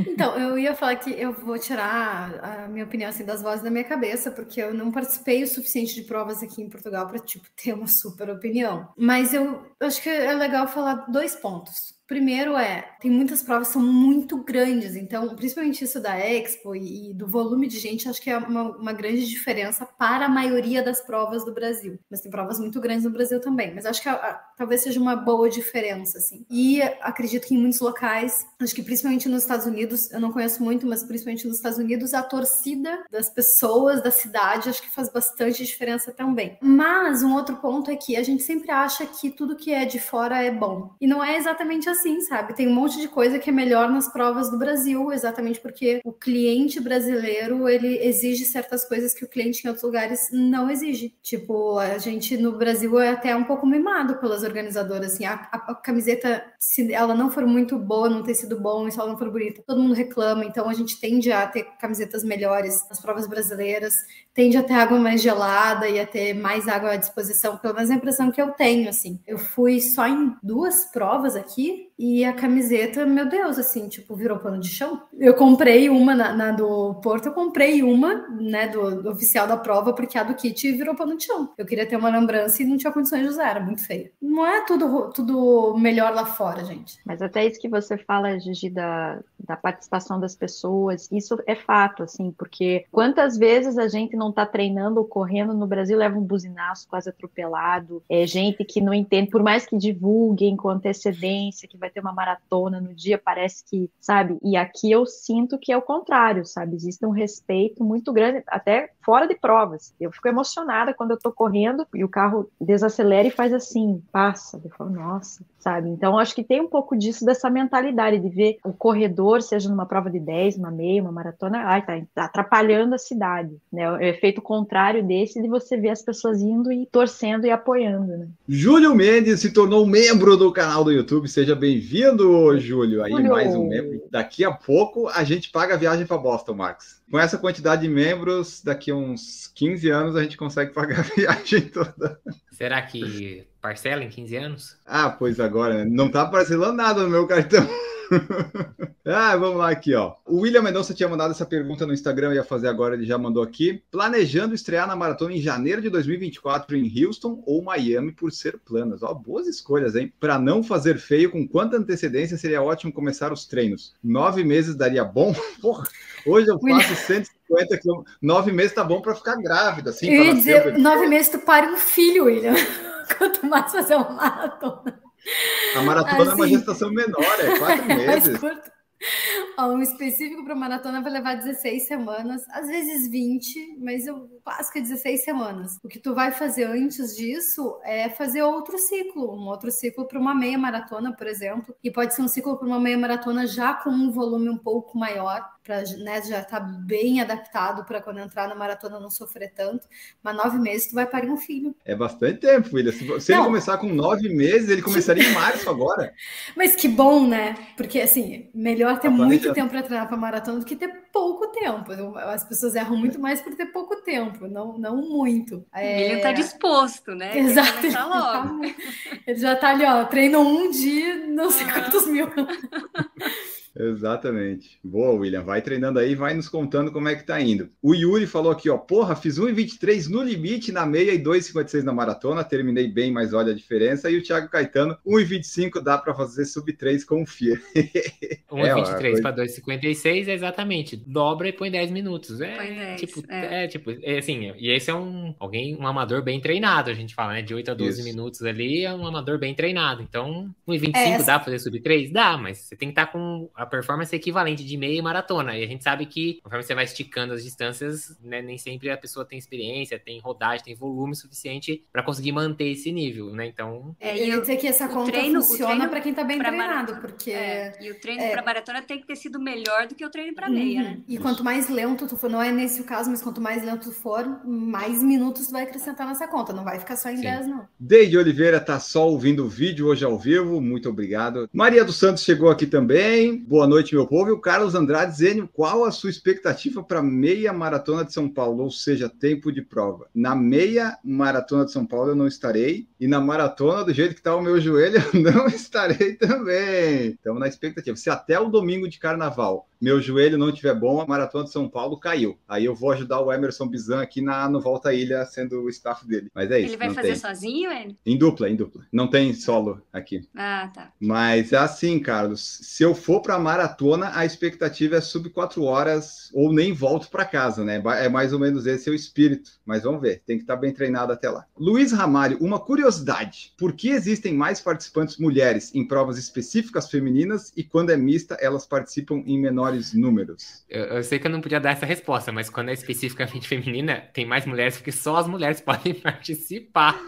Então, eu ia falar que eu vou tirar a minha opinião assim, das vozes da minha cabeça, porque eu não participei o suficiente de provas aqui em Portugal para tipo, ter uma super opinião. Mas eu acho que é legal falar dois pontos. Primeiro é, tem muitas provas que são muito grandes, então, principalmente isso da Expo e, e do volume de gente, acho que é uma, uma grande diferença para a maioria das provas do Brasil. Mas tem provas muito grandes no Brasil também, mas acho que a- a- talvez seja uma boa diferença, assim. E acredito que em muitos locais, acho que principalmente nos Estados Unidos, eu não conheço muito, mas principalmente nos Estados Unidos, a torcida das pessoas da cidade acho que faz bastante diferença também. Mas um outro ponto é que a gente sempre acha que tudo que é de fora é bom. E não é exatamente assim, sabe? Tem um monte de coisa que é melhor nas provas do Brasil, exatamente porque o cliente brasileiro, ele exige certas coisas que o cliente em outros lugares não exige. Tipo, a gente no Brasil é até um pouco mimado pelas organizadoras, assim, a, a- a camiseta, se ela não for muito boa, não ter sido bom, se ela não for bonita, todo mundo reclama, então a gente tende a ter camisetas melhores nas provas brasileiras, tende a ter água mais gelada e a ter mais água à disposição, pelo menos a impressão que eu tenho, assim. Eu fui só em duas provas aqui e a camiseta, meu Deus, assim, tipo, virou pano de chão. Eu comprei uma na, na do Porto, eu comprei uma, né, do, do oficial da prova, porque a do kit virou pano de chão. Eu queria ter uma lembrança e não tinha condições de usar, era muito feia. Não é tudo, tudo melhor lá fora, gente. Mas até isso que você fala, Gigi, da, da participação das pessoas, isso é fato, assim, porque quantas vezes a gente não tá treinando ou correndo no Brasil, leva um buzinaço quase atropelado, é gente que não entende, por mais que divulguem com antecedência, que vai ter uma maratona no dia, parece que, sabe? E aqui eu sinto que é o contrário, sabe? Existe um respeito muito grande, até fora de provas. Eu fico emocionada quando eu tô correndo e o carro desacelera e faz assim, passa. Eu falo, nossa, sabe? Então, acho que tem um pouco disso, dessa mentalidade de ver o corredor, seja numa prova de 10, uma meia, uma maratona, ai, tá, tá atrapalhando a cidade, né? O efeito contrário desse de você ver as pessoas indo e torcendo e apoiando, né? Júlio Mendes se tornou membro do canal do YouTube. Seja bem-vindo, Júlio. Aí Júlio. mais um membro. Daqui a pouco a gente paga a viagem para Boston, Marcos. Com essa quantidade de membros, daqui a uns 15 anos a gente consegue pagar a viagem toda. Será que parcela em 15 anos? Ah, pois agora, né? não tá parcelando nada no meu cartão. ah, vamos lá aqui, ó. O William Mendonça tinha mandado essa pergunta no Instagram, eu ia fazer agora, ele já mandou aqui. Planejando estrear na maratona em janeiro de 2024 em Houston ou Miami por ser planas. Ó, boas escolhas, hein? Para não fazer feio, com quanta antecedência seria ótimo começar os treinos? Nove meses daria bom? Porra, hoje eu faço 150 quilômetros. Nove meses tá bom para ficar grávida, assim. Eu ia dizer, nove meses tu pare um filho, William. Quanto mais fazer uma maratona. A maratona é uma Assim, gestação menor, é quatro mais meses. curto. Ó, um específico para maratona vai levar 16 semanas, às vezes 20, mas eu quase que 16 semanas. O que tu vai fazer antes disso é fazer outro ciclo, um outro ciclo para uma meia maratona, por exemplo, e pode ser um ciclo para uma meia maratona já com um volume um pouco maior, para né, já estar bem adaptado para quando entrar na maratona não sofrer tanto. Mas nove meses tu vai parir um filho. É bastante tempo, William. Se, se ele começar com nove meses, ele começaria em março agora. Mas que bom, né? Porque assim, melhor ter Tá muito tempo para treinar para maratona do que ter pouco tempo. As pessoas erram muito mais por ter pouco tempo, não, não muito. O William tá disposto, né? Exato. Ele, tá ele já tá ali, ó, treino um dia, não sei quantos mil. Exatamente. Boa, William. Vai treinando aí, vai nos contando como é que tá indo. O Yuri falou aqui, ó. Porra, fiz 1,23 no limite na meia e 2,56 na maratona. Terminei bem, mas olha a diferença. E o Thiago Caetano, 1,25 dá para fazer sub 3, confia. É, ó, 1,23 coisa- para 2,56 é exatamente. Dobra e põe 10 minutos. É, Põe 10, tipo, é. é. tipo, é assim, e esse é um alguém, um amador bem treinado, a gente fala, né? De 8 a 12 Isso. minutos ali é um amador bem treinado. Então, 1,25 É, dá pra fazer sub 3? Dá, mas você tem que estar com a performance equivalente de meia e maratona. E a gente sabe que, conforme você vai esticando as distâncias, né, nem sempre a pessoa tem experiência, tem rodagem, tem volume suficiente pra conseguir manter esse nível, né? Então, É, eu e ia o- dizer que essa conta treino- funciona para quem tá bem pra treinado, maratona- porque É, e o treino é. pra maratona tem que ter sido melhor do que o treino pra meia, né? Uhum. E quanto mais lento tu for, não é nesse o caso, mas quanto mais lento tu for, mais minutos tu vai acrescentar nessa conta. Não vai ficar só em Sim. 10, não. Deide Oliveira tá só ouvindo o vídeo hoje ao vivo, muito obrigado. Maria dos Santos chegou aqui também. Boa noite, meu povo. E o Carlos Andrade Zênio, qual a sua expectativa para meia maratona de São Paulo, ou seja, tempo de prova? Na meia maratona de São Paulo eu não estarei, e na maratona, do jeito que tá o meu joelho, eu não estarei também. Estamos na expectativa. Se até o domingo de carnaval meu joelho não estiver bom, a maratona de São Paulo caiu. Aí eu vou ajudar o Emerson Bizan aqui na, no Volta à Ilha, sendo o staff dele. Mas é isso. Ele vai fazer tem. sozinho, ele? Em dupla, em dupla. Não tem solo aqui. Ah, tá. Mas é assim, Carlos. Se eu for para maratona, a expectativa é sub 4 horas ou nem volto para casa, né? É mais ou menos esse o espírito. Mas vamos ver. Tem que estar bem treinado até lá. Luiz Ramalho, uma curiosidade. Por que existem mais participantes mulheres em provas específicas femininas e quando é mista, elas participam em menores números? eu, eu sei que eu não podia dar essa resposta, mas quando é especificamente feminina, tem mais mulheres, porque só as mulheres podem participar.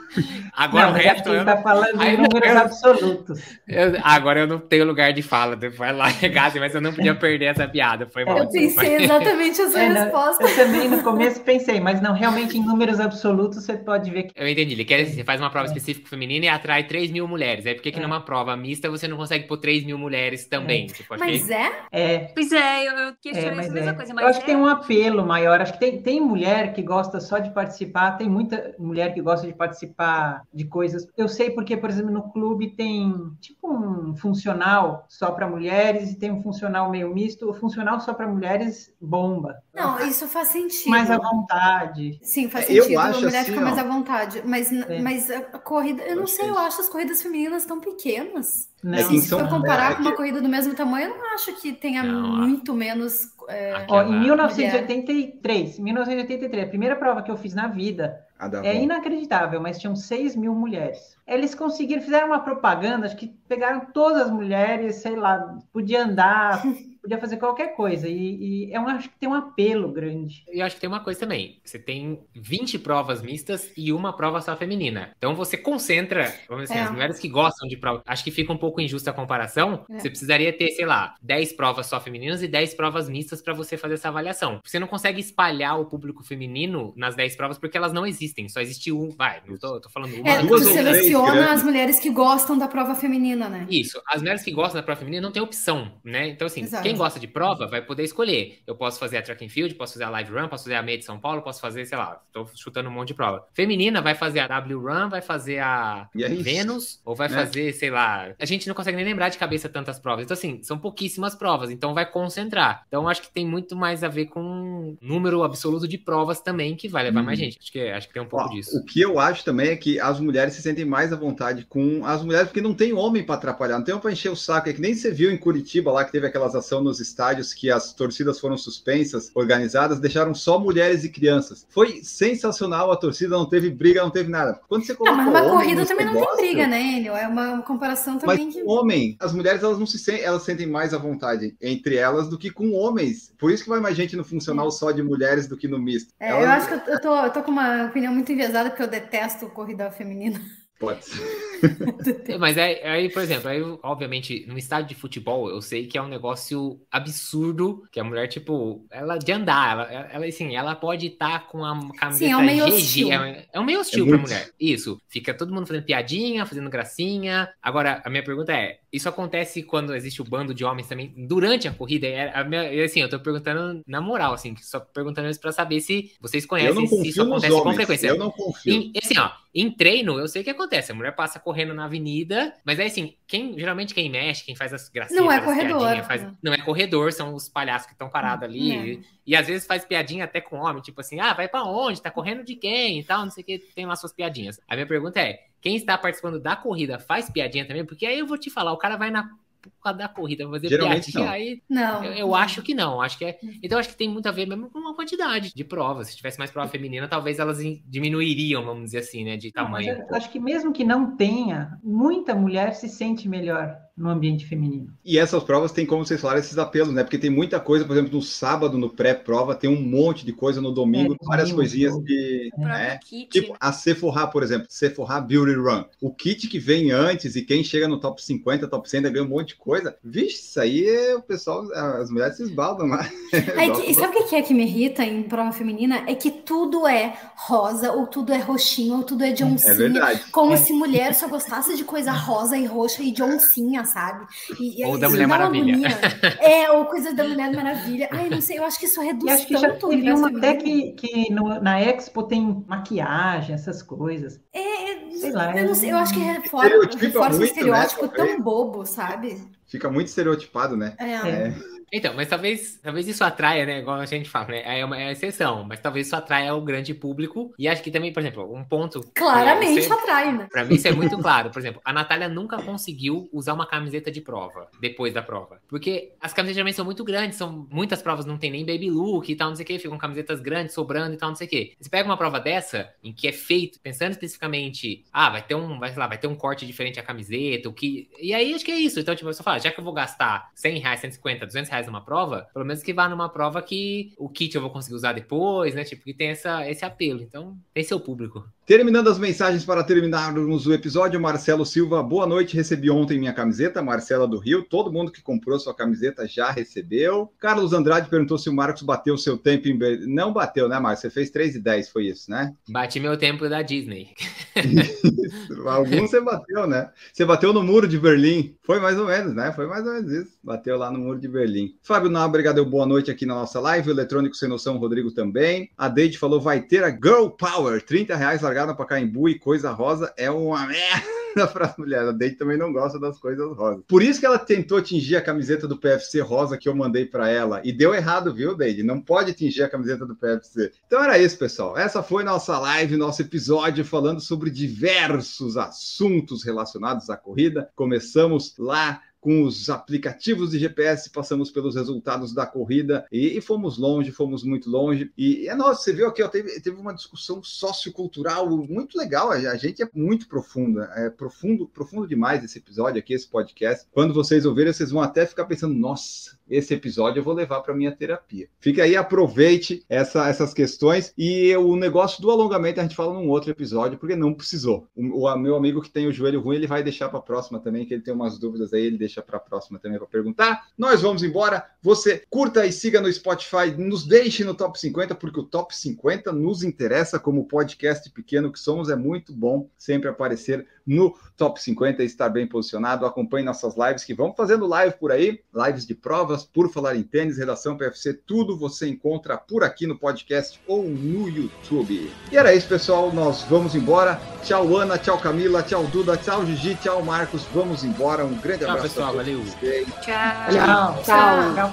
Agora não, o resto. eu tá falando Aí em não- números eu- absolutos. Eu- agora eu não tenho lugar de fala. Vai lá, regasse, mas eu não podia perder essa piada. Foi mal. Eu pensei exatamente a sua É, não, resposta. eu também no começo pensei, mas não, realmente em números absolutos você pode ver que Eu entendi. Ele quer você faz uma prova específica feminina e atrai 3 mil mulheres. Aí por que, que É. numa prova mista você não consegue pôr 3 mil mulheres também? Tipo, acho Mas que- é? é, Pois é, eu, eu É, questionei mas essa mesma é. coisa. Eu acho que é- tem um apelo maior. Acho que tem, tem mulher que gosta só de participar, tem muita mulher que gosta de participar de coisas. Eu sei porque, por exemplo, no clube tem tipo um funcional só para mulheres e tem um funcional meio misto. O funcional só para mulheres bomba. Não, isso faz sentido. Mais à vontade. Sim, faz Eu sentido. acho a mulher assim, fica mais ó. à vontade. Mas, É. mas a a corrida, eu não sei, é eu acho as corridas femininas tão pequenas. Não, Assim, se for comparar é com uma que- corrida do mesmo tamanho, eu não acho que tenha Não, a- muito menos. é, Ó, em 1983, 1983, a primeira prova que eu fiz na vida, é inacreditável, mas tinham 6 mil mulheres. Eles conseguiram, fizeram uma propaganda, acho que pegaram todas as mulheres, sei lá, podia andar podia fazer qualquer coisa. E, e eu acho que tem um apelo grande. E acho que tem uma coisa também. Você tem 20 provas mistas e uma prova só feminina. Então você concentra, vamos dizer assim, É. as mulheres que gostam de prova. Acho que fica um pouco injusta a comparação. É. Você precisaria ter, sei lá, 10 provas só femininas e 10 provas mistas para você fazer essa avaliação. Você não consegue espalhar o público feminino nas 10 provas porque elas não existem. Só existe um. Vai, não tô, tô falando uma. É, tu duas ou três seleciona grandes. as mulheres que gostam da prova feminina, né? Isso, as mulheres que gostam da prova feminina não tem opção, né? Então, assim, Exato. Quem gosta de prova vai poder escolher. Eu posso fazer a track and field, posso fazer a live run, posso fazer a meia de São Paulo, posso fazer, sei lá, tô chutando um monte de prova. Feminina vai fazer a W run, vai fazer a é. Vênus, ou vai É. fazer, sei lá. A gente não consegue nem lembrar de cabeça tantas provas. Então, assim, são pouquíssimas provas, então vai concentrar. Então, acho que tem muito mais a ver com número absoluto de provas também, que vai levar Hum. mais gente. Acho que, acho que tem um pouco Ó, disso. O que eu acho também é que as mulheres se sentem mais à vontade com as mulheres, porque não tem homem para atrapalhar, não tem homem para encher o saco. É que nem você viu em Curitiba lá que teve aquelas ação nos estádios que as torcidas foram suspensas, organizadas, deixaram só mulheres e crianças. Foi sensacional a torcida, não teve briga, não teve nada. Quando você Não, coloca mas numa homem corrida nesse também não tem briga, né, Enio? É uma comparação Mas também que. com homem, as mulheres elas não se sentem, elas sentem mais à vontade entre elas do que com homens. Por isso que vai mais gente no funcional só de mulheres do que no misto. É, eu acho que eu- eu tô, eu tô com uma opinião muito enviesada porque eu detesto corrida feminina. Pode ser. É, Mas aí, aí, por exemplo, aí, obviamente, no estádio de futebol, eu sei que é um negócio absurdo, que a mulher, tipo, ela de andar, ela, ela assim, ela pode estar com a camiseta é um meio GG, hostil. é, é um meio hostil É pra muito. mulher. Isso. Fica todo mundo fazendo piadinha, fazendo gracinha. Agora, a minha pergunta é, isso acontece quando existe o bando de homens também, durante a corrida? É, a minha, é assim, eu tô perguntando na moral, assim, só perguntando isso pra saber se vocês conhecem se isso acontece com frequência. Eu não confio. Em, assim, ó, em treino, eu sei o que acontece. A mulher passa correndo na avenida, mas aí, assim, quem geralmente quem mexe, quem faz as gracinhas, Não é corredor, faz- né? não é corredor, são os palhaços que estão parados ali. É. E, e às vezes faz piadinha até com homem, tipo assim, ah, vai pra onde? Tá correndo de quem? E tal, não sei o que, tem lá suas piadinhas. A minha pergunta é: quem está participando da corrida faz piadinha também? Porque aí eu vou te falar, o cara vai na porra da corrida fazer Geralmente piadinha, não. aí Não. eu, eu acho que não, acho que é. Então acho que tem muito a ver mesmo com a quantidade de provas. Se tivesse mais prova feminina, talvez elas in- diminuiriam, vamos dizer assim, né, de Não, mas tamanho. eu acho que mesmo que não tenha, muita mulher se sente melhor no ambiente feminino. E essas provas têm, como vocês falaram, esses apelos, né? Porque tem muita coisa, por exemplo, no sábado, no pré-prova, tem um monte de coisa, no domingo, É, várias domingo, coisinhas tudo. que. É, kit. Tipo, a Sephora, por exemplo, Sephora Beauty Run. O kit que vem antes e quem chega no top 50, top 100 ainda ganha um monte de coisa. Vixe, isso aí é o pessoal, as mulheres se esbaldam lá. É que- e sabe o que é que me irrita em prova feminina? É que tudo é rosa, ou tudo é roxinho, ou tudo é de É oncinha. verdade. Como É. se mulher só gostasse de coisa rosa e roxa e de oncinha, sabe? E, e Ou da Mulher dá uma Maravilha. agonia. É, ou coisa da Mulher Maravilha. Ai, não sei, eu acho que isso E reduz acho que já tanto o teve uma até que, que no- na Expo tem maquiagem, essas coisas. É, Sei lá, eu, não sei, eu acho que reforça, reforça um muito, né, estereótipo talvez. tão bobo, sabe? Fica muito estereotipado, né? É. É. Então, mas talvez, talvez isso atraia, né? Igual a gente fala, né? É uma é uma exceção, mas talvez isso atraia o grande público. E acho que também, por exemplo, um ponto. Claramente você- atrai, né? Pra mim isso é muito claro. Por exemplo, a Natália nunca conseguiu usar uma camiseta de prova depois da prova. Porque as camisetas geralmente são muito grandes, são muitas provas não tem nem baby look e tal, não sei o que, ficam camisetas grandes sobrando e tal, não sei o que. Você pega uma prova dessa, em que é feito, pensando especificamente, ah, vai ter um, vai, lá, vai ter um corte diferente a camiseta, o que. E aí acho que é isso. Então, tipo, só falo, já que eu vou gastar 100 reais, 150, 200 reais numa prova, pelo menos que vá numa prova que o kit eu vou conseguir usar depois, né? Tipo, que tem essa, esse apelo. Então, tem seu público. Terminando as mensagens para terminarmos o episódio, Marcelo Silva, boa noite. Recebi ontem minha camiseta, Marcela do Rio. Todo mundo que comprou sua camiseta já recebeu. Carlos Andrade perguntou se o Marcos bateu o seu tempo em Berlim. Não bateu, né, Marcos? Você fez 3 e 10, foi isso, né? Bati meu tempo da Disney. Alguns você bateu, né? Você bateu no muro de Berlim. Foi mais ou menos, né? Foi mais ou menos isso. Bateu lá no muro de Berlim. Fábio Nóbrega deu boa noite aqui na nossa live. O Eletrônico Sem Noção, Rodrigo também. A Deide falou: vai ter a Girl Power. 30 reais largada para Caimbu e coisa rosa é uma merda para as mulheres. A Deide também não gosta das coisas rosas. Por isso que ela tentou atingir a camiseta do PFC rosa que eu mandei para ela. E deu errado, viu, Deide? Não pode atingir a camiseta do PFC. Então era isso, pessoal. Essa foi nossa live, nosso episódio falando sobre diversos assuntos relacionados à corrida. Começamos lá com os aplicativos de GPS, passamos pelos resultados da corrida e, e fomos longe, fomos muito longe. E é nossa, você viu aqui, ó, teve, teve uma discussão sociocultural muito legal. A, a gente é muito profunda, é profundo, profundo demais esse episódio aqui, esse podcast. Quando vocês ouvirem, vocês vão até ficar pensando, nossa, esse episódio eu vou levar para minha terapia. Fica aí, aproveite essa, essas questões e o negócio do alongamento a gente fala num outro episódio, porque não precisou. O, o meu amigo que tem o joelho ruim, ele vai deixar para a próxima também, que ele tem umas dúvidas aí, ele deixa para a próxima também para perguntar. Nós vamos embora. Você curta e siga no Spotify, nos deixe no top 50, porque o top 50 nos interessa como podcast pequeno que somos, é muito bom sempre aparecer no top 50 e estar bem posicionado. Acompanhe nossas lives que vamos fazendo live por aí, lives de provas, por falar em tênis, redação PFC, tudo você encontra por aqui no podcast ou no YouTube. E era isso, pessoal. Nós vamos embora. Tchau, Ana, tchau, Camila, tchau, Duda, tchau, Gigi, tchau, Marcos. Vamos embora. Um grande Tchau, abraço. pessoal. a todos Valeu. vocês. Tchau. Tchau.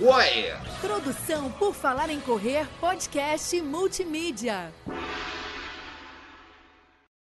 Oi! Produção por Falar em Correr, podcast multimídia.